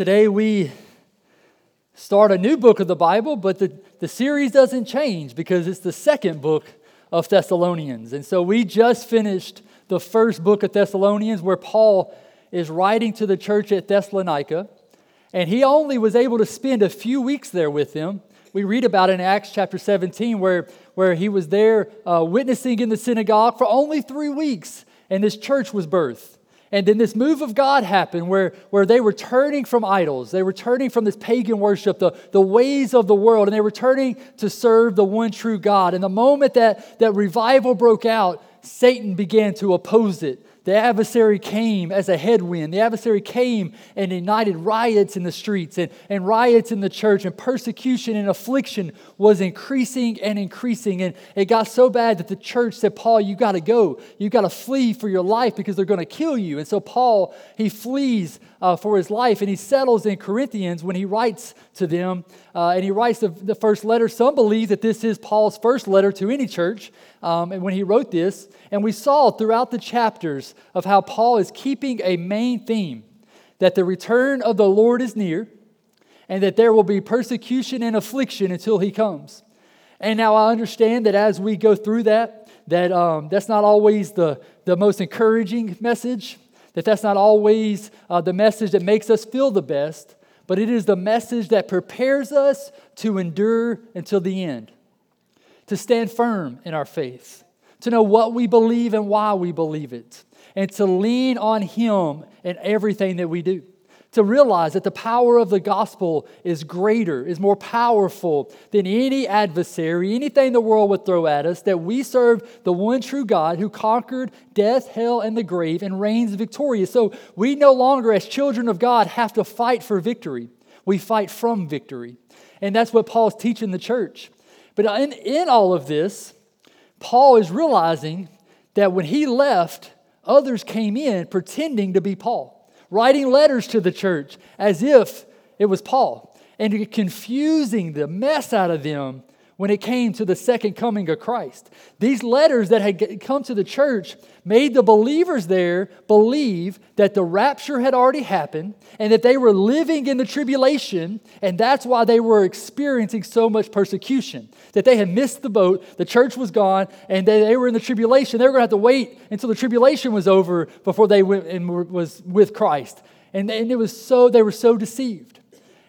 Today we start a new book of the Bible, but the, the series doesn't change because it's the second book of Thessalonians. And so we just finished the first book of Thessalonians where Paul is writing to the church at Thessalonica. And he only was able to spend a few weeks there with them. We read about it in Acts chapter 17 where, where he was there uh, witnessing in the synagogue for only three weeks, and this church was birthed. And then this move of God happened where, where they were turning from idols. They were turning from this pagan worship, the, the ways of the world, and they were turning to serve the one true God. And the moment that, that revival broke out, Satan began to oppose it. The adversary came as a headwind. The adversary came and ignited riots in the streets and, and riots in the church, and persecution and affliction was increasing and increasing. And it got so bad that the church said, Paul, you got to go. You got to flee for your life because they're going to kill you. And so Paul, he flees uh, for his life and he settles in Corinthians when he writes to them. Uh, and he writes the, the, first letter. Some believe that this is Paul's first letter to any church. Um, and when he wrote this, and we saw throughout the chapters of how Paul is keeping a main theme that the return of the Lord is near and that there will be persecution and affliction until he comes. And now I understand that as we go through that, that um, that's not always the, the most encouraging message, that that's not always uh, the message that makes us feel the best, but it is the message that prepares us to endure until the end, to stand firm in our faith, to know what we believe and why we believe it, and to lean on Him in everything that we do. To realize that the power of the gospel is greater, is more powerful than any adversary, anything the world would throw at us, that we serve the one true God who conquered death, hell, and the grave and reigns victorious. So we no longer, as children of God, have to fight for victory. We fight from victory. And that's what Paul's teaching the church. But in, in all of this, Paul is realizing that when he left, others came in pretending to be Paul, writing letters to the church as if it was Paul, and confusing the mess out of them when it came to the second coming of Christ. These letters that had come to the church made the believers there believe that the rapture had already happened and that they were living in the tribulation, and that's why they were experiencing so much persecution. That they had missed the boat, the church was gone, and they were in the tribulation. They were going to have to wait until the tribulation was over before they went and was with Christ. And, and it was so, they were so deceived.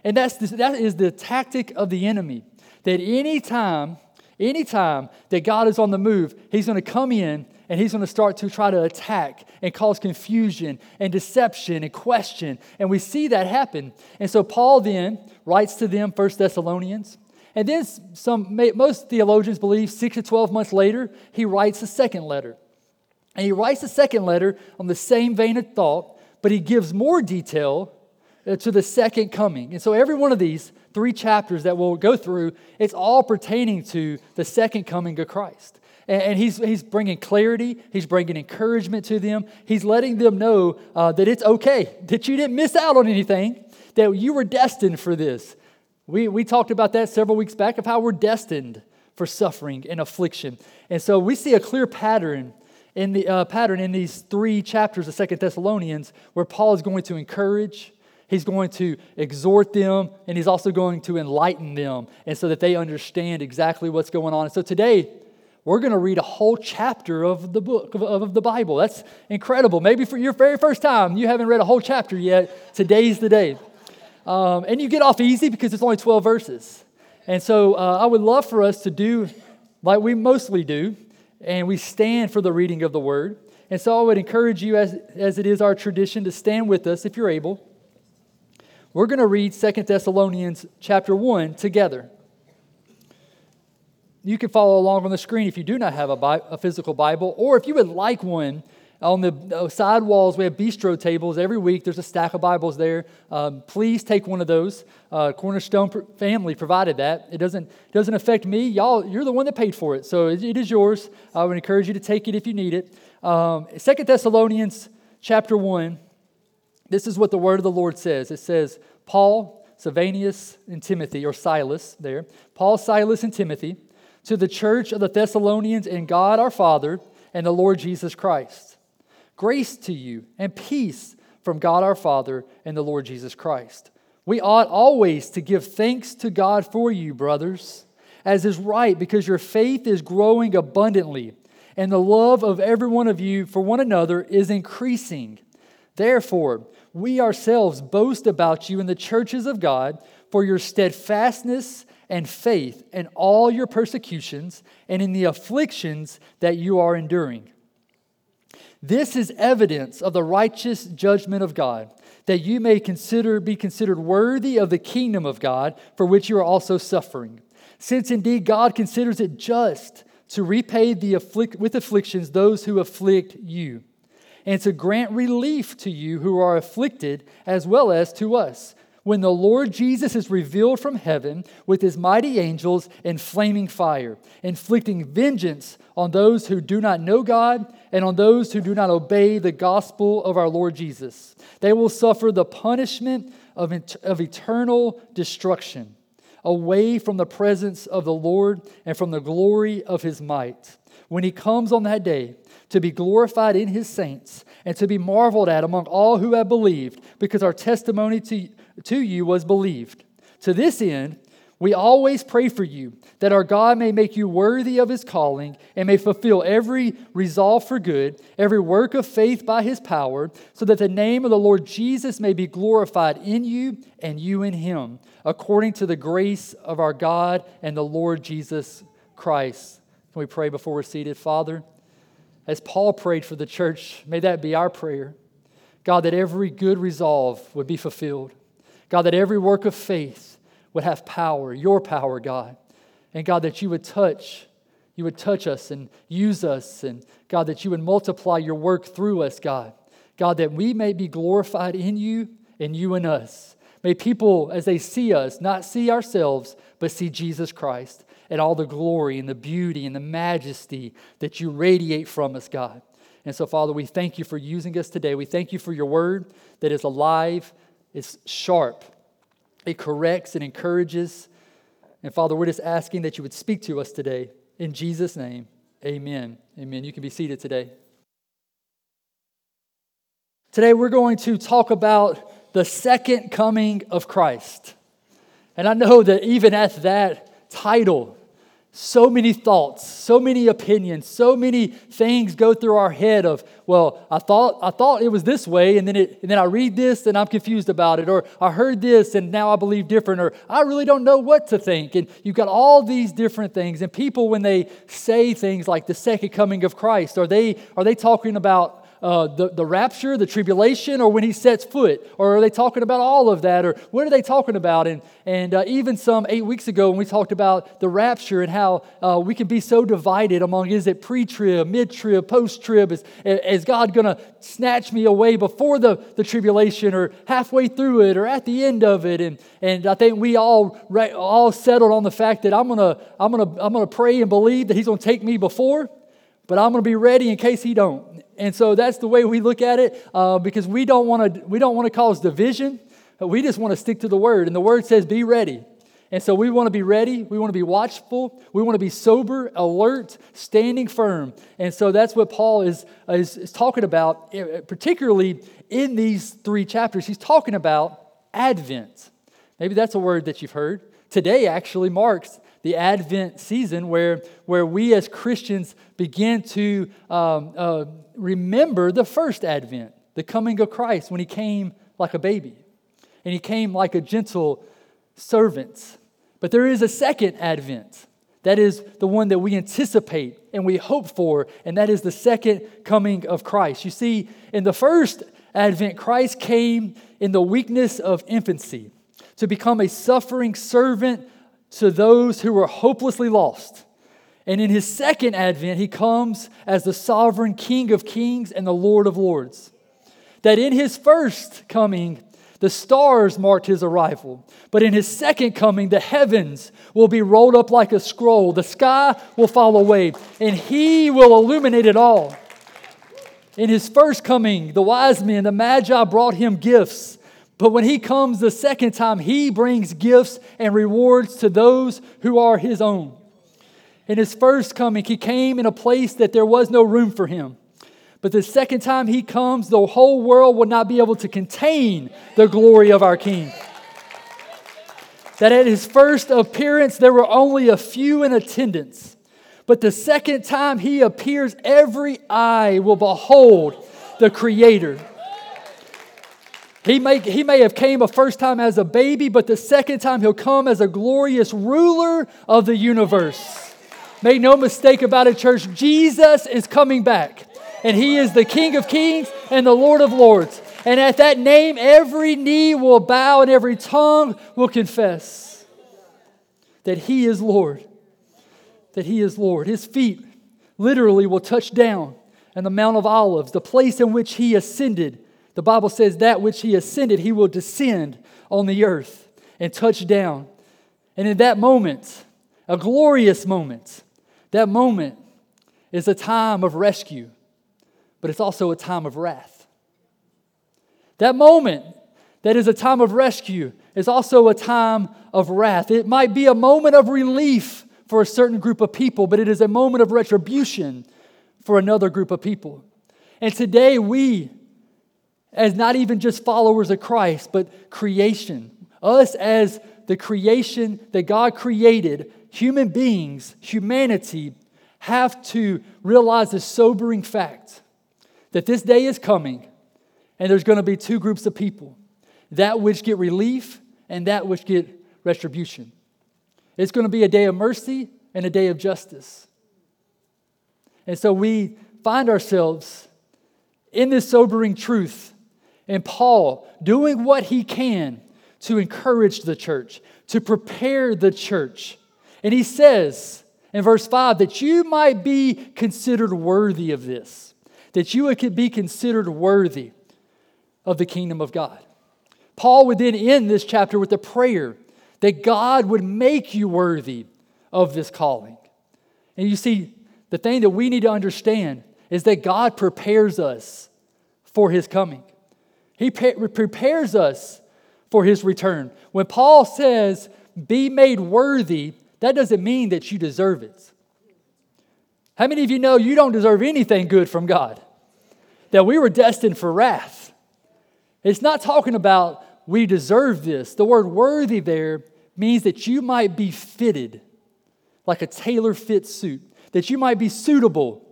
And that's that is the tactic of the enemy that anytime, anytime that God is on the move, He's going to come in and He's going to start to try to attack and cause confusion and deception and question. And we see that happen. And so Paul then writes to them, First Thessalonians. And then some, most theologians believe six to 12 months later, he writes a second letter. And he writes a second letter on the same vein of thought, but he gives more detail uh, to the second coming. And so every one of these three chapters that we'll go through, it's all pertaining to the second coming of Christ. And, he's, he's bringing clarity, he's bringing encouragement to them, he's letting them know uh, that it's okay, that you didn't miss out on anything, that you were destined for this. We, we talked about that several weeks back of how we're destined for suffering and affliction. And so we see a clear pattern in the uh, pattern in these three chapters of Second Thessalonians where Paul is going to encourage, He's going to exhort them and he's also going to enlighten them and so that they understand exactly what's going on. And so today, we're going to read a whole chapter of the book of, of, the Bible. That's incredible. Maybe for your very first time, you haven't read a whole chapter yet. Today's the day. Um, and you get off easy because it's only 12 verses. And so uh, I would love for us to do like we mostly do, and we stand for the reading of the word. And so I would encourage you, as, as it is our tradition, to stand with us if you're able. We're going to read Second Thessalonians chapter 1 together. You can follow along on the screen if you do not have a, Bi- a physical Bible, or if you would like one, on the side walls, we have bistro tables every week. There's a stack of Bibles there. Um, please take one of those. Uh, Cornerstone family provided that. It doesn't, doesn't affect me. Y'all, you're the one that paid for it, so it, it is yours. I would encourage you to take it if you need it. Um, Second Thessalonians chapter 1, this is what the word of the Lord says. It says, Paul, Silvanus, and Timothy, or Silas there. Paul, Silas, and Timothy, to the church of the Thessalonians in God our Father and the Lord Jesus Christ. Grace to you and peace from God our Father and the Lord Jesus Christ. We ought always to give thanks to God for you, brothers, as is right, because your faith is growing abundantly, and the love of every one of you for one another is increasing. Therefore, we ourselves boast about you in the churches of God for your steadfastness and faith in all your persecutions and in the afflictions that you are enduring. This is evidence of the righteous judgment of God, that you may consider be considered worthy of the kingdom of God for which you are also suffering. Since indeed God considers it just to repay the afflict, with afflictions those who afflict you, and to grant relief to you who are afflicted as well as to us when the Lord Jesus is revealed from heaven with his mighty angels in flaming fire, inflicting vengeance on those who do not know God and on those who do not obey the gospel of our Lord Jesus. They will suffer the punishment of, of eternal destruction away from the presence of the Lord and from the glory of his might. When he comes on that day to be glorified in his saints and to be marveled at among all who have believed, because our testimony to to you was believed. To this end, we always pray for you that our God may make you worthy of his calling and may fulfill every resolve for good, every work of faith by his power, so that the name of the Lord Jesus may be glorified in you and you in him, according to the grace of our God and the Lord Jesus Christ. Can we pray before we're seated? Father, as Paul prayed for the church, may that be our prayer. God, that every good resolve would be fulfilled. God, that every work of faith would have power, your power, God. And God, that you would touch, you would touch us and use us. And God, that you would multiply your work through us, God. God, that we may be glorified in you and you in us. May people, as they see us, not see ourselves, but see Jesus Christ and all the glory and the beauty and the majesty that you radiate from us, God. And so, Father, we thank you for using us today. We thank you for your word that is alive it's sharp, it corrects, it encourages. And Father, we're just asking that you would speak to us today. In Jesus' name, amen. Amen. You can be seated today. Today, we're going to talk about the second coming of Christ. And I know that even at that title, so many thoughts, so many opinions, so many things go through our head of, well, I thought I thought it was this way, and then it, and then I read this and I'm confused about it, or I heard this and now I believe different, or I really don't know what to think. And you've got all these different things. And people, when they say things like the second coming of Christ, are they are they talking about uh, the, the rapture, the tribulation, or when he sets foot? Or are they talking about all of that? Or what are they talking about? And, and uh, even some eight weeks ago when we talked about the rapture and how uh, we can be so divided among is it pre trib, mid trib, post trib? Is, is God going to snatch me away before the, the tribulation or halfway through it or at the end of it? And, and I think we all, all settled on the fact that I'm going to I'm gonna, I'm gonna pray and believe that He's going to take me before but I'm going to be ready in case he don't. And so that's the way we look at it uh, because we don't want to we don't want to cause division. We just want to stick to the word, and the word says, "Be ready." And so we want to be ready. We want to be watchful. We want to be sober, alert, standing firm. And so that's what Paul is, is, is talking about, eh, particularly in these three chapters. He's talking about Advent. Maybe that's a word that you've heard. Today actually marks the Advent season where, where we as Christians begin to um, uh, remember the first Advent, the coming of Christ when he came like a baby and he came like a gentle servant. But there is a second Advent. That is the one that we anticipate and we hope for, and that is the second coming of Christ. You see, in the first Advent, Christ came in the weakness of infancy to become a suffering servant to those who were hopelessly lost. And in his second advent, he comes as the sovereign King of kings and the Lord of lords. That in his first coming, the stars marked his arrival. But in his second coming, the heavens will be rolled up like a scroll. The sky will fall away, and he will illuminate it all. In his first coming, the wise men, the magi, brought him gifts but when he comes the second time, he brings gifts and rewards to those who are his own. In his first coming, he came in a place that there was no room for him. But the second time he comes, the whole world will not be able to contain the glory of our King. that at his first appearance there were only a few in attendance. But the second time he appears, every eye will behold the Creator. He may, he may have came a first time as a baby, but the second time he'll come as a glorious ruler of the universe. Make no mistake about it, church. Jesus is coming back, and he is the King of kings and the Lord of lords. And at that name, every knee will bow and every tongue will confess that he is Lord. That he is Lord. His feet literally will touch down on the Mount of Olives, the place in which he ascended the Bible says that which he ascended, he will descend on the earth and touch down. And in that moment, a glorious moment, that moment is a time of rescue, but it's also a time of wrath. That moment that is a time of rescue is also a time of wrath. It might be a moment of relief for a certain group of people, but it is a moment of retribution for another group of people. And today we as not even just followers of Christ, but creation. Us as the creation that God created, human beings, humanity, have to realize the sobering fact that this day is coming and there's going to be two groups of people that which get relief and that which get retribution. It's going to be a day of mercy and a day of justice. And so we find ourselves in this sobering truth and Paul doing what he can to encourage the church, to prepare the church. And he says in verse 5 that you might be considered worthy of this, that you could be considered worthy of the kingdom of God. Paul would then end this chapter with a prayer that God would make you worthy of this calling. And you see, the thing that we need to understand is that God prepares us for his coming. He prepares us for his return. When Paul says, be made worthy, that doesn't mean that you deserve it. How many of you know you don't deserve anything good from God? That we were destined for wrath. It's not talking about we deserve this. The word worthy there means that you might be fitted like a tailor fit suit, that you might be suitable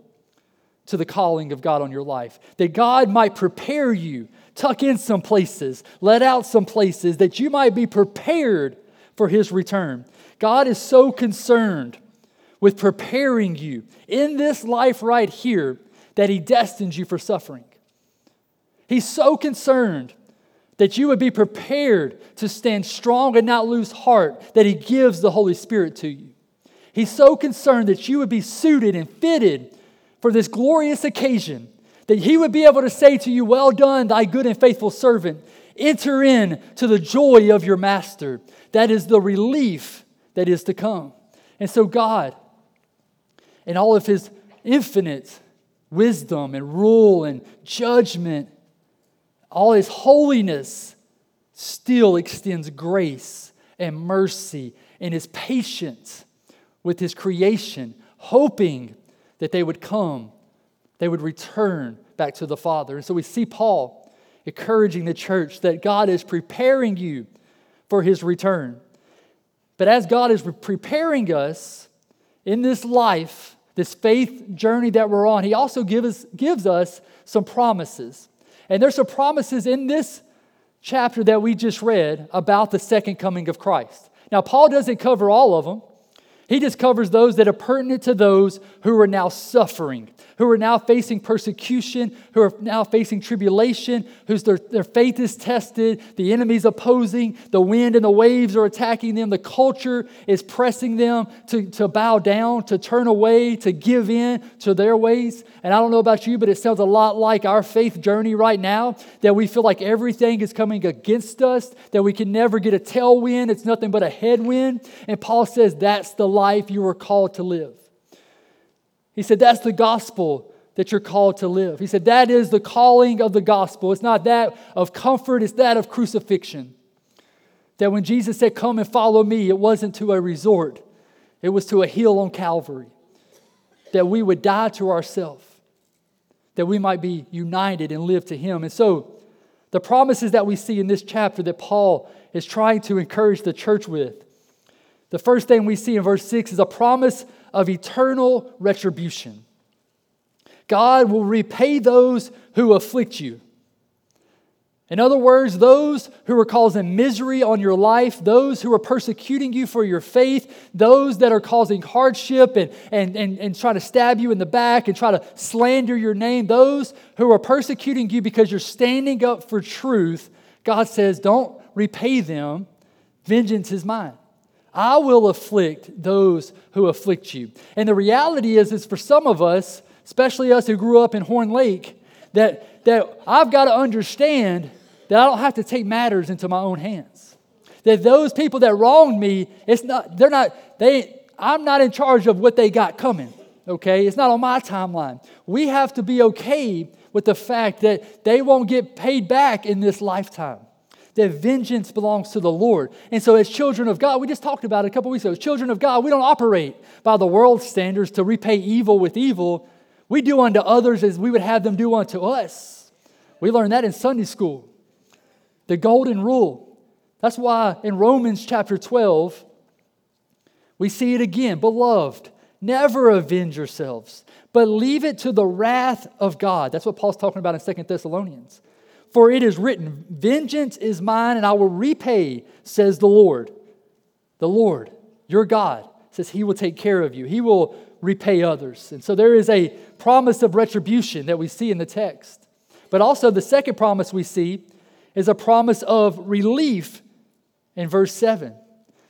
to the calling of God on your life, that God might prepare you tuck in some places, let out some places that you might be prepared for his return. God is so concerned with preparing you in this life right here that he destines you for suffering. He's so concerned that you would be prepared to stand strong and not lose heart that he gives the Holy Spirit to you. He's so concerned that you would be suited and fitted for this glorious occasion that he would be able to say to you, Well done, thy good and faithful servant. Enter in to the joy of your master. That is the relief that is to come. And so, God, in all of his infinite wisdom and rule and judgment, all his holiness, still extends grace and mercy and is patient with his creation, hoping that they would come they would return back to the Father. And so we see Paul encouraging the church that God is preparing you for his return. But as God is preparing us in this life, this faith journey that we're on, he also gives, gives us some promises. And there's some promises in this chapter that we just read about the second coming of Christ. Now, Paul doesn't cover all of them. He just covers those that are pertinent to those who are now suffering, who are now facing persecution, who are now facing tribulation, whose their, their faith is tested, the enemy's opposing, the wind and the waves are attacking them, the culture is pressing them to, to bow down, to turn away, to give in to their ways. And I don't know about you, but it sounds a lot like our faith journey right now that we feel like everything is coming against us, that we can never get a tailwind, it's nothing but a headwind. And Paul says that's the life you were called to live. He said, That's the gospel that you're called to live. He said, That is the calling of the gospel. It's not that of comfort, it's that of crucifixion. That when Jesus said, Come and follow me, it wasn't to a resort, it was to a hill on Calvary. That we would die to ourselves, that we might be united and live to Him. And so, The promises that we see in this chapter that Paul is trying to encourage the church with. The first thing we see in verse 6 is a promise of eternal retribution. God will repay those who afflict you. In other words, those who are causing misery on your life, those who are persecuting you for your faith, those that are causing hardship and, and, and, and trying to stab you in the back and try to slander your name, those who are persecuting you because you're standing up for truth, God says, don't repay them. Vengeance is mine. I will afflict those who afflict you. And the reality is, is for some of us, especially us who grew up in Horn Lake, that, that I've got to understand that I don't have to take matters into my own hands. That those people that wronged me, it's not, they're not, they, I'm not in charge of what they got coming, okay? It's not on my timeline. We have to be okay with the fact that they won't get paid back in this lifetime. That vengeance belongs to the Lord. And so, as children of God, we just talked about it a couple weeks ago. As children of God, we don't operate by the world's standards to repay evil with evil. We do unto others as we would have them do unto us. We learned that in Sunday school the golden rule. That's why in Romans chapter 12, we see it again. Beloved, never avenge yourselves, but leave it to the wrath of God. That's what Paul's talking about in Second Thessalonians. For it is written, Vengeance is mine, and I will repay, says the Lord. The Lord, your God, says he will take care of you, he will repay others. And so there is a promise of retribution that we see in the text. But also, the second promise we see is a promise of relief in verse 7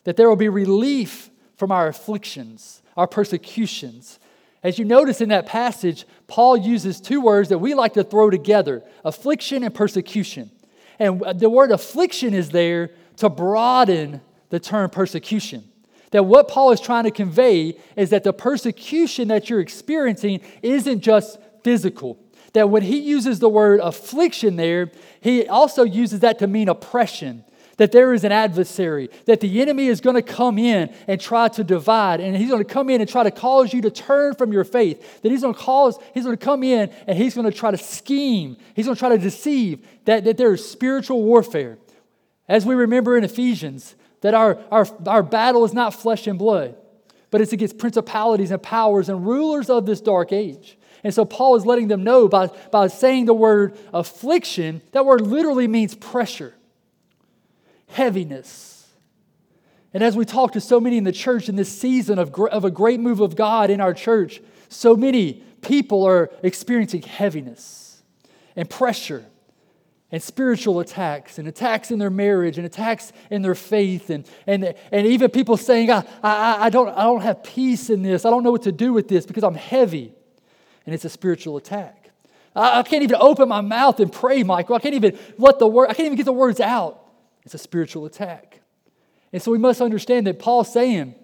that there will be relief from our afflictions, our persecutions. As you notice in that passage, Paul uses two words that we like to throw together affliction and persecution. And the word affliction is there to broaden the term persecution. That what Paul is trying to convey is that the persecution that you're experiencing isn't just physical, that when he uses the word affliction there, he also uses that to mean oppression. That there is an adversary, that the enemy is going to come in and try to divide, and he's going to come in and try to cause you to turn from your faith. That he's going to cause, he's going to come in and he's going to try to scheme, he's going to try to deceive, that, that there is spiritual warfare. As we remember in Ephesians, that our, our, our battle is not flesh and blood, but it's against principalities and powers and rulers of this dark age. And so Paul is letting them know by, by saying the word affliction, that word literally means pressure, heaviness. And as we talk to so many in the church in this season of, of a great move of God in our church, so many people are experiencing heaviness and pressure and spiritual attacks and attacks in their marriage and attacks in their faith and, and, and even people saying I, I, I, don't, I don't have peace in this i don't know what to do with this because i'm heavy and it's a spiritual attack. I, I can't even open my mouth and pray, Michael. I can't even let the word, I can't even get the words out. It's a spiritual attack. And so we must understand that Paul's saying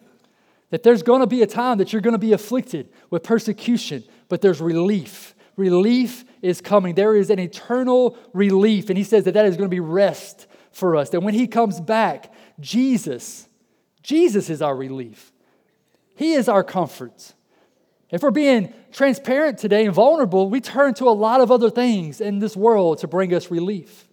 that there's going to be a time that you're going to be afflicted with persecution, but there's relief. Relief is coming. There is an eternal relief. And he says that that is going to be rest for us. That when he comes back, Jesus, Jesus is our relief. He is our comfort. If we're being transparent today and vulnerable, we turn to a lot of other things in this world to bring us relief.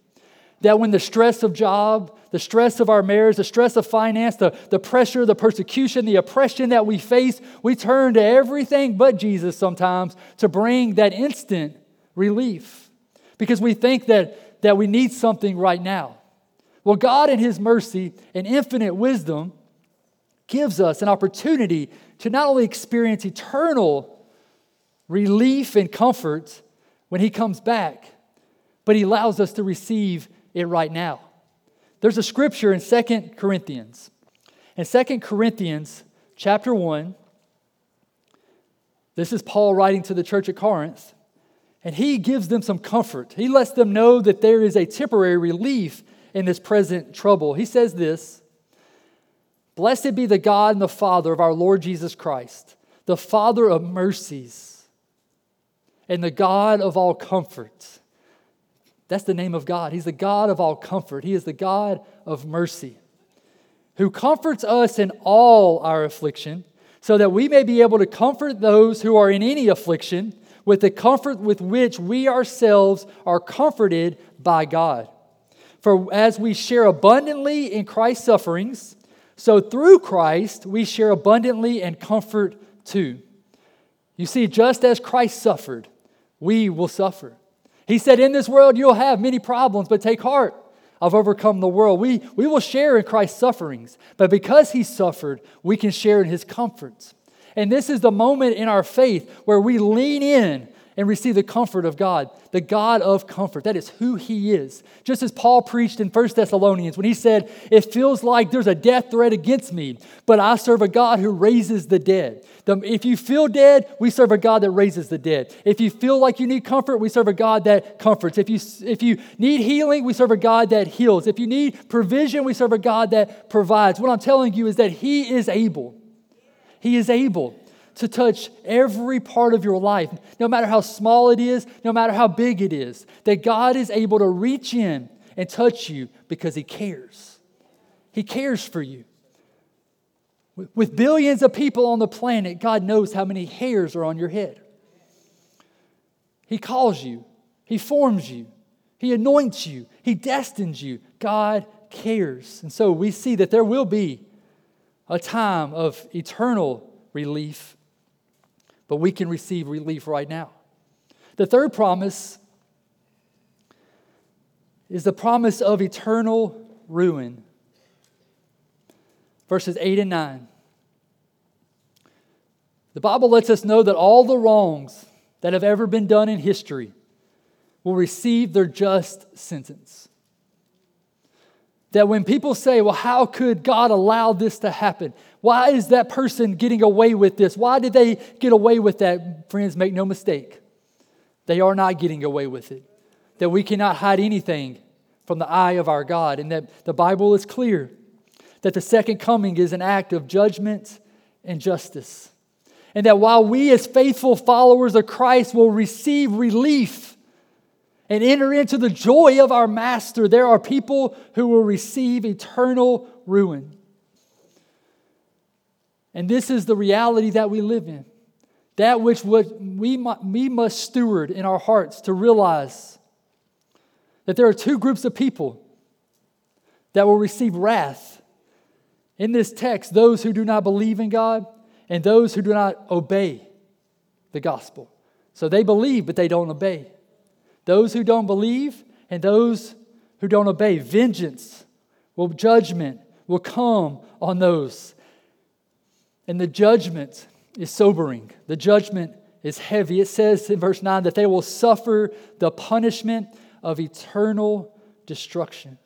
That when the stress of job, the stress of our marriage, the stress of finance, the, the pressure, the persecution, the oppression that we face, we turn to everything but Jesus sometimes to bring that instant relief because we think that, that we need something right now. Well, God, in His mercy and infinite wisdom, gives us an opportunity to not only experience eternal relief and comfort when He comes back, but He allows us to receive it right now. There's a scripture in Second Corinthians. In Second Corinthians chapter 1, this is Paul writing to the church at Corinth, and he gives them some comfort. He lets them know that there is a temporary relief in this present trouble. He says this Blessed be the God and the Father of our Lord Jesus Christ, the Father of mercies and the God of all comfort. That's the name of God. He's the God of all comfort. He is the God of mercy, who comforts us in all our affliction, so that we may be able to comfort those who are in any affliction with the comfort with which we ourselves are comforted by God. For as we share abundantly in Christ's sufferings, so through Christ we share abundantly in comfort too. You see, just as Christ suffered, we will suffer. He said, In this world you'll have many problems, but take heart. I've overcome the world. We, we will share in Christ's sufferings, but because he suffered, we can share in his comforts. And this is the moment in our faith where we lean in and receive the comfort of God, the God of comfort. That is who He is. Just as Paul preached in 1 Thessalonians when he said, It feels like there's a death threat against me, but I serve a God who raises the dead. If you feel dead, we serve a God that raises the dead. If you feel like you need comfort, we serve a God that comforts. If you, if you need healing, we serve a God that heals. If you need provision, we serve a God that provides. What I'm telling you is that He is able. He is able to touch every part of your life, no matter how small it is, no matter how big it is, that God is able to reach in and touch you because He cares. He cares for you. With billions of people on the planet, God knows how many hairs are on your head. He calls you, He forms you, He anoints you, He destines you. God cares. And so we see that there will be a time of eternal relief but we can receive relief right now. The third promise is the promise of eternal ruin. Verses 8 and 9. The Bible lets us know that all the wrongs that have ever been done in history will receive their just sentence. That when people say, well, how could God allow this to happen? Why is that person getting away with this? Why did they get away with that? Friends, make no mistake. They are not getting away with it. That we cannot hide anything from the eye of our God. And that the Bible is clear that the second coming is an act of judgment and justice. And that while we, as faithful followers of Christ, will receive relief and enter into the joy of our master, there are people who will receive eternal ruin. And this is the reality that we live in. That which we, we must steward in our hearts to realize that there are two groups of people that will receive wrath. In this text, those who do not believe in God and those who do not obey the gospel. So they believe, but they don't obey those who don't believe and those who don't obey. Vengeance will, judgment will come on those. And the judgment is sobering. The judgment is heavy. It says in verse 9 that they will suffer the punishment of eternal destruction.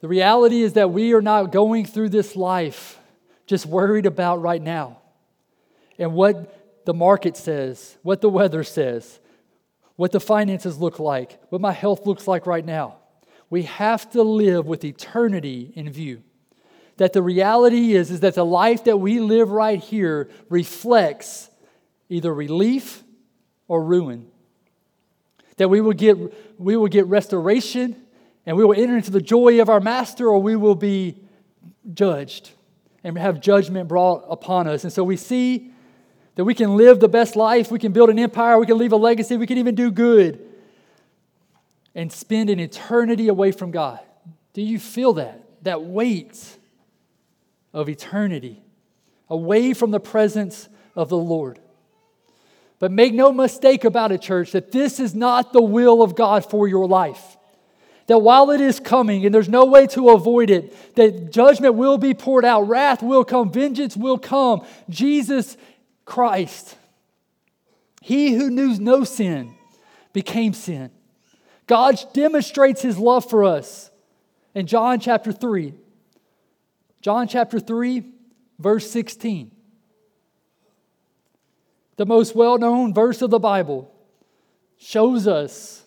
The reality is that we are not going through this life just worried about right now and what the market says, what the weather says, what the finances look like, what my health looks like right now. We have to live with eternity in view. That the reality is, is that the life that we live right here reflects either relief or ruin. That we will get, we will get restoration and we will enter into the joy of our master, or we will be judged and have judgment brought upon us. And so we see that we can live the best life, we can build an empire, we can leave a legacy, we can even do good and spend an eternity away from God. Do you feel that? That weight of eternity away from the presence of the Lord. But make no mistake about it, church, that this is not the will of God for your life. That while it is coming and there's no way to avoid it, that judgment will be poured out, wrath will come, vengeance will come. Jesus Christ. He who knew no sin became sin. God demonstrates his love for us in John chapter 3. John chapter 3, verse 16. The most well known verse of the Bible shows us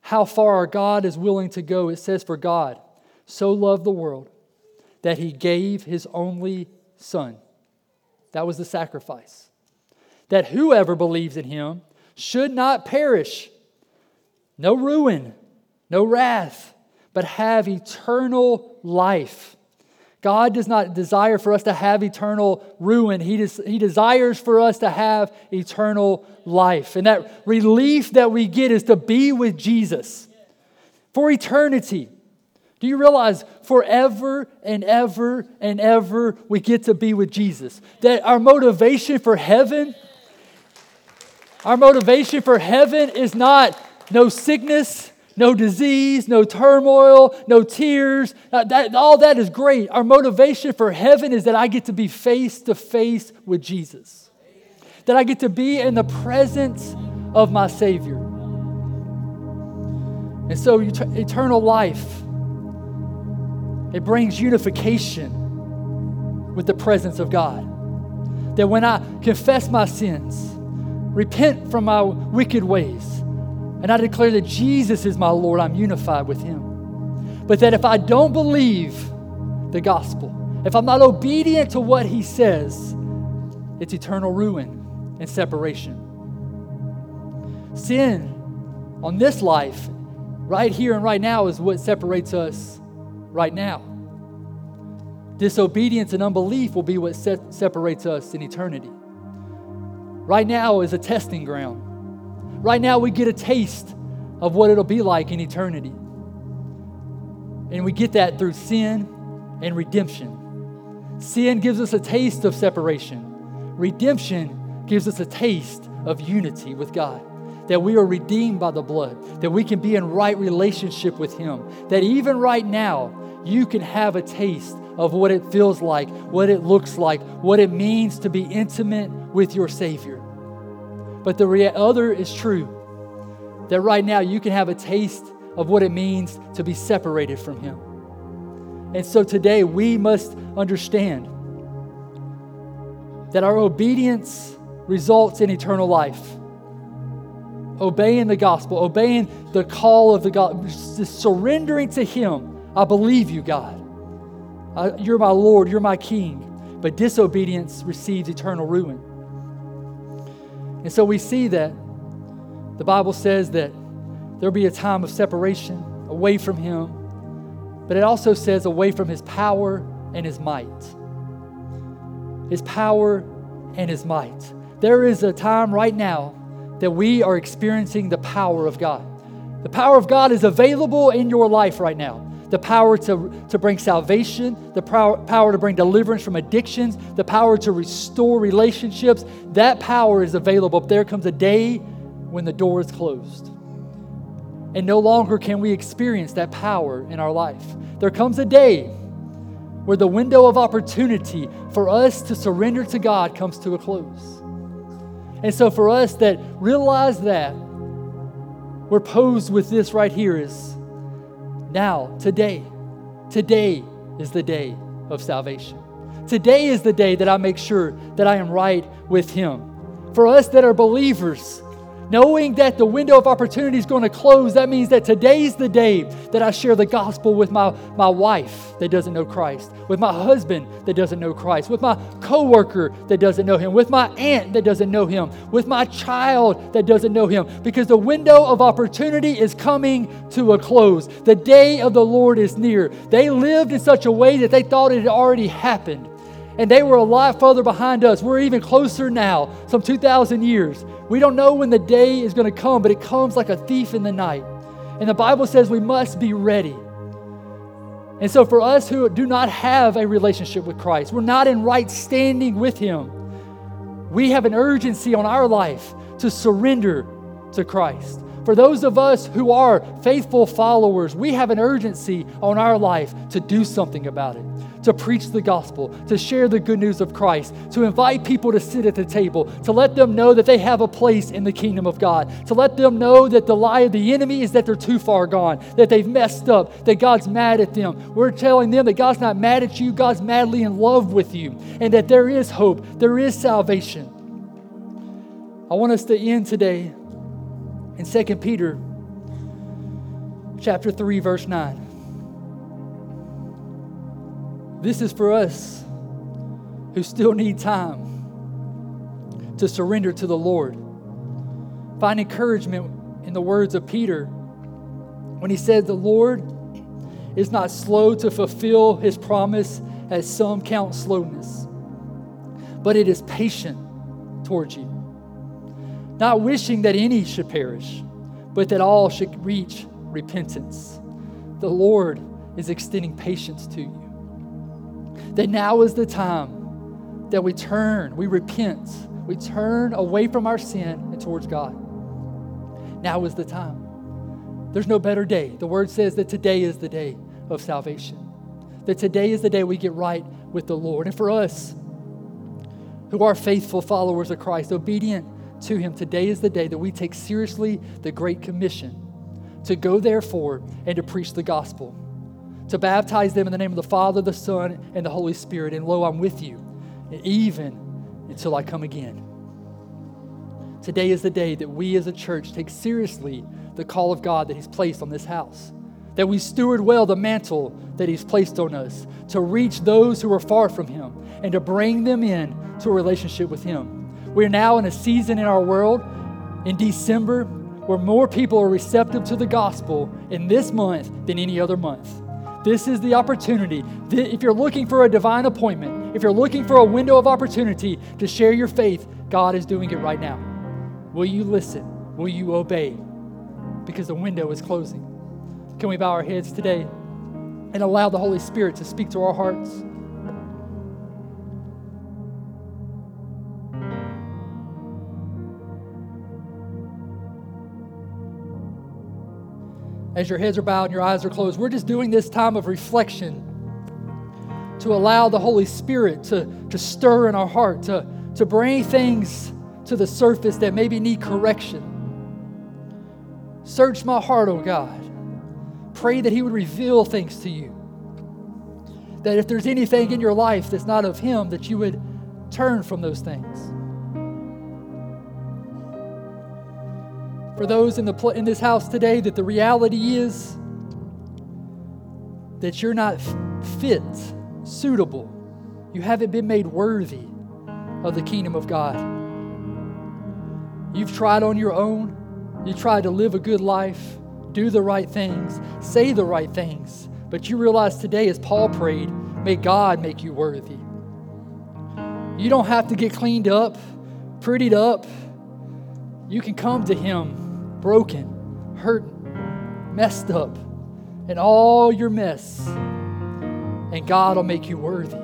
how far our God is willing to go. It says, For God so loved the world that he gave his only Son that was the sacrifice. That whoever believes in him should not perish, no ruin, no wrath, but have eternal life. God does not desire for us to have eternal ruin. He, des- he desires for us to have eternal life. And that relief that we get is to be with Jesus for eternity. Do you realize forever and ever and ever we get to be with Jesus? That our motivation for heaven, our motivation for heaven is not no sickness, no disease, no turmoil, no tears. Uh, that, all that is great. Our motivation for heaven is that I get to be face to face with Jesus, that I get to be in the presence of my Savior. And so, eternal life, it brings unification with the presence of God. That when I confess my sins, repent from my wicked ways, and I declare that Jesus is my Lord, I'm unified with Him. But that if I don't believe the gospel, if I'm not obedient to what He says, it's eternal ruin and separation. Sin on this life, right here and right now, is what separates us right now. Disobedience and unbelief will be what se- separates us in eternity. Right now is a testing ground. Right now, we get a taste of what it'll be like in eternity. And we get that through sin and redemption. Sin gives us a taste of separation, redemption gives us a taste of unity with God. That we are redeemed by the blood, that we can be in right relationship with Him, that even right now, you can have a taste of what it feels like, what it looks like, what it means to be intimate with your Savior. But the other is true that right now you can have a taste of what it means to be separated from Him. And so today we must understand that our obedience results in eternal life. Obeying the gospel, obeying the call of the God, surrendering to Him. I believe you, God. you're my Lord, you're my King. But disobedience receives eternal ruin. And so we see that the Bible says that there'll be a time of separation away from Him, but it also says away from His power and His might. His power and His might. There is a time right now that we are experiencing the power of God. The power of God is available in your life right now the power to, to bring salvation, the power, power to bring deliverance from addictions, the power to restore relationships. That power is available. But there comes a day when the door is closed. And no longer can we experience that power in our life. There comes a day where the window of opportunity for us to surrender to God comes to a close. And so, for us that realize that, we're posed with this right here is now, today, today is the day of salvation. Today is the day that I make sure that I am right with Him. For us that are believers, Knowing that the window of opportunity is going to close, that means that today's the day that I share the gospel with my, my wife that doesn't know Christ, with my husband that doesn't know Christ, with my coworker that doesn't know him, with my aunt that doesn't know him, with my child that doesn't know him, because the window of opportunity is coming to a close. The day of the Lord is near. They lived in such a way that they thought it had already happened. And they were a lot further behind us. We're even closer now, some 2,000 years. We don't know when the day is going to come, but it comes like a thief in the night. And the Bible says we must be ready. And so, for us who do not have a relationship with Christ, we're not in right standing with Him, we have an urgency on our life to surrender to Christ. For those of us who are faithful followers, we have an urgency on our life to do something about it, to preach the gospel, to share the good news of Christ, to invite people to sit at the table, to let them know that they have a place in the kingdom of God, to let them know that the lie of the enemy is that they're too far gone, that they've messed up, that God's mad at them. We're telling them that God's not mad at you, God's madly in love with you, and that there is hope, there is salvation. I want us to end today in 2 Peter chapter 3 verse 9. This is for us who still need time to surrender to the Lord. Find encouragement in the words of Peter when he said the Lord is not slow to fulfill his promise as some count slowness, but it is patient towards you, not wishing that any should perish, but that all should reach repentance. The Lord is extending patience to you. That now is the time that we turn, we repent, we turn away from our sin and towards God. Now is the time. There's no better day. The word says that today is the day of salvation. That today is the day we get right with the Lord. And for us who are faithful followers of Christ, obedient to Him, today is the day that we take seriously the Great Commission to go, therefore, and to preach the gospel, to baptize them in the name of the Father, the Son, and the Holy Spirit. And lo, I'm with you, even until I come again. Today is the day that we as a church take seriously the call of God that He's placed on this house that we steward well the mantle that He's placed on us to reach those who are far from Him and to bring them in to a relationship with Him. We're now in a season in our world in December where more people are receptive to the gospel in this month than any other month. This is the opportunity. If you're looking for a divine appointment, if you're looking for a window of opportunity to share your faith, God is doing it right now. Will you listen? Will you obey? Because the window is closing. Can we bow our heads today and allow the Holy Spirit to speak to our hearts? As your heads are bowed and your eyes are closed, we're just doing this time of reflection to allow the Holy Spirit to, to stir in our heart, to, to bring things to the surface that maybe need correction. Search my heart, O oh God pray that He would reveal things to you. That if there's anything in your life that's not of Him, that you would turn from those things. For those in, the pl- in this house today, that the reality is that you're not fit, suitable, you haven't been made worthy of the kingdom of God. You've tried on your own, you tried to live a good life do the right things, say the right things. But you realize today, as Paul prayed, may God make you worthy. You don't have to get cleaned up, prettied up. You can come to Him broken, hurt, messed up, and all your mess, and God will make you worthy.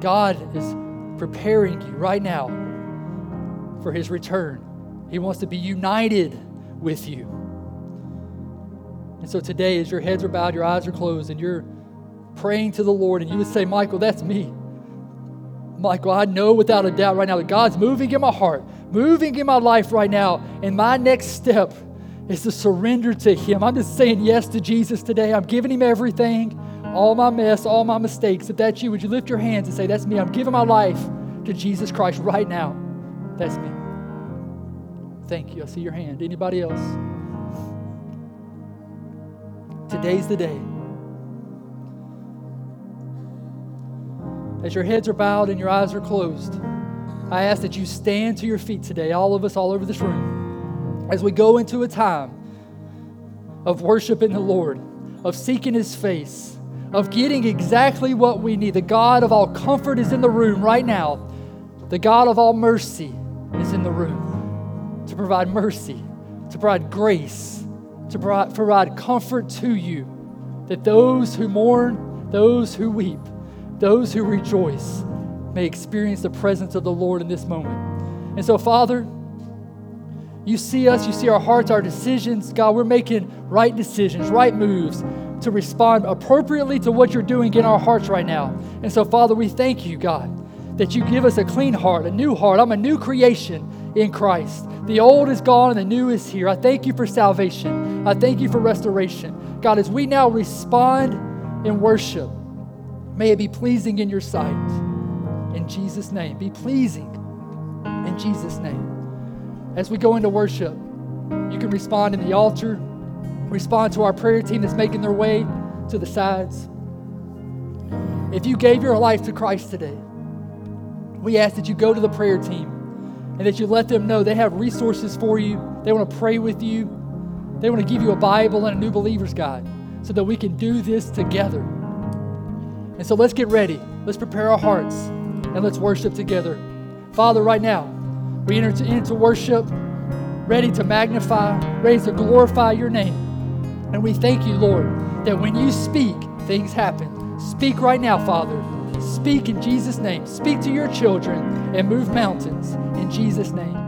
God is preparing you right now for His return. He wants to be united with you. And so today, as your heads are bowed, your eyes are closed, and you're praying to the Lord, and you would say, Michael, that's me. Michael, I know without a doubt right now that God's moving in my heart, moving in my life right now. And my next step is to surrender to Him. I'm just saying yes to Jesus today. I'm giving Him everything, all my mess, all my mistakes. If that's you, would you lift your hands and say, That's me. I'm giving my life to Jesus Christ right now. That's me. Thank you. I see your hand. Anybody else? Today's the day. As your heads are bowed and your eyes are closed, I ask that you stand to your feet today, all of us all over this room, as we go into a time of worshiping the Lord, of seeking His face, of getting exactly what we need. The God of all comfort is in the room right now. The God of all mercy is in the room to provide mercy, to provide grace to provide comfort to you, that those who mourn, those who weep, those who rejoice may experience the presence of the Lord in this moment. And so, Father, you see us, you see our hearts, our decisions. God, we're making right decisions, right moves to respond appropriately to what you're doing in our hearts right now. And so, Father, we thank you, God, that you give us a clean heart, a new heart. I'm a new creation in Christ. The old is gone and the new is here. I thank you for salvation. I thank you for restoration. God, as we now respond in worship, may it be pleasing in your sight. In Jesus' name. Be pleasing in Jesus' name. As we go into worship, you can respond in the altar, respond to our prayer team that's making their way to the sides. If you gave your life to Christ today, we ask that you go to the prayer team and that you let them know they have resources for you. They want to pray with you. They want to give you a Bible and a new believer's guide so that we can do this together. And so let's get ready. Let's prepare our hearts and let's worship together. Father, right now, we enter into worship, ready to magnify, ready to glorify your name. And we thank you, Lord, that when you speak, things happen. Speak right now, Father. Speak in Jesus' name. Speak to your children and move mountains in Jesus' name.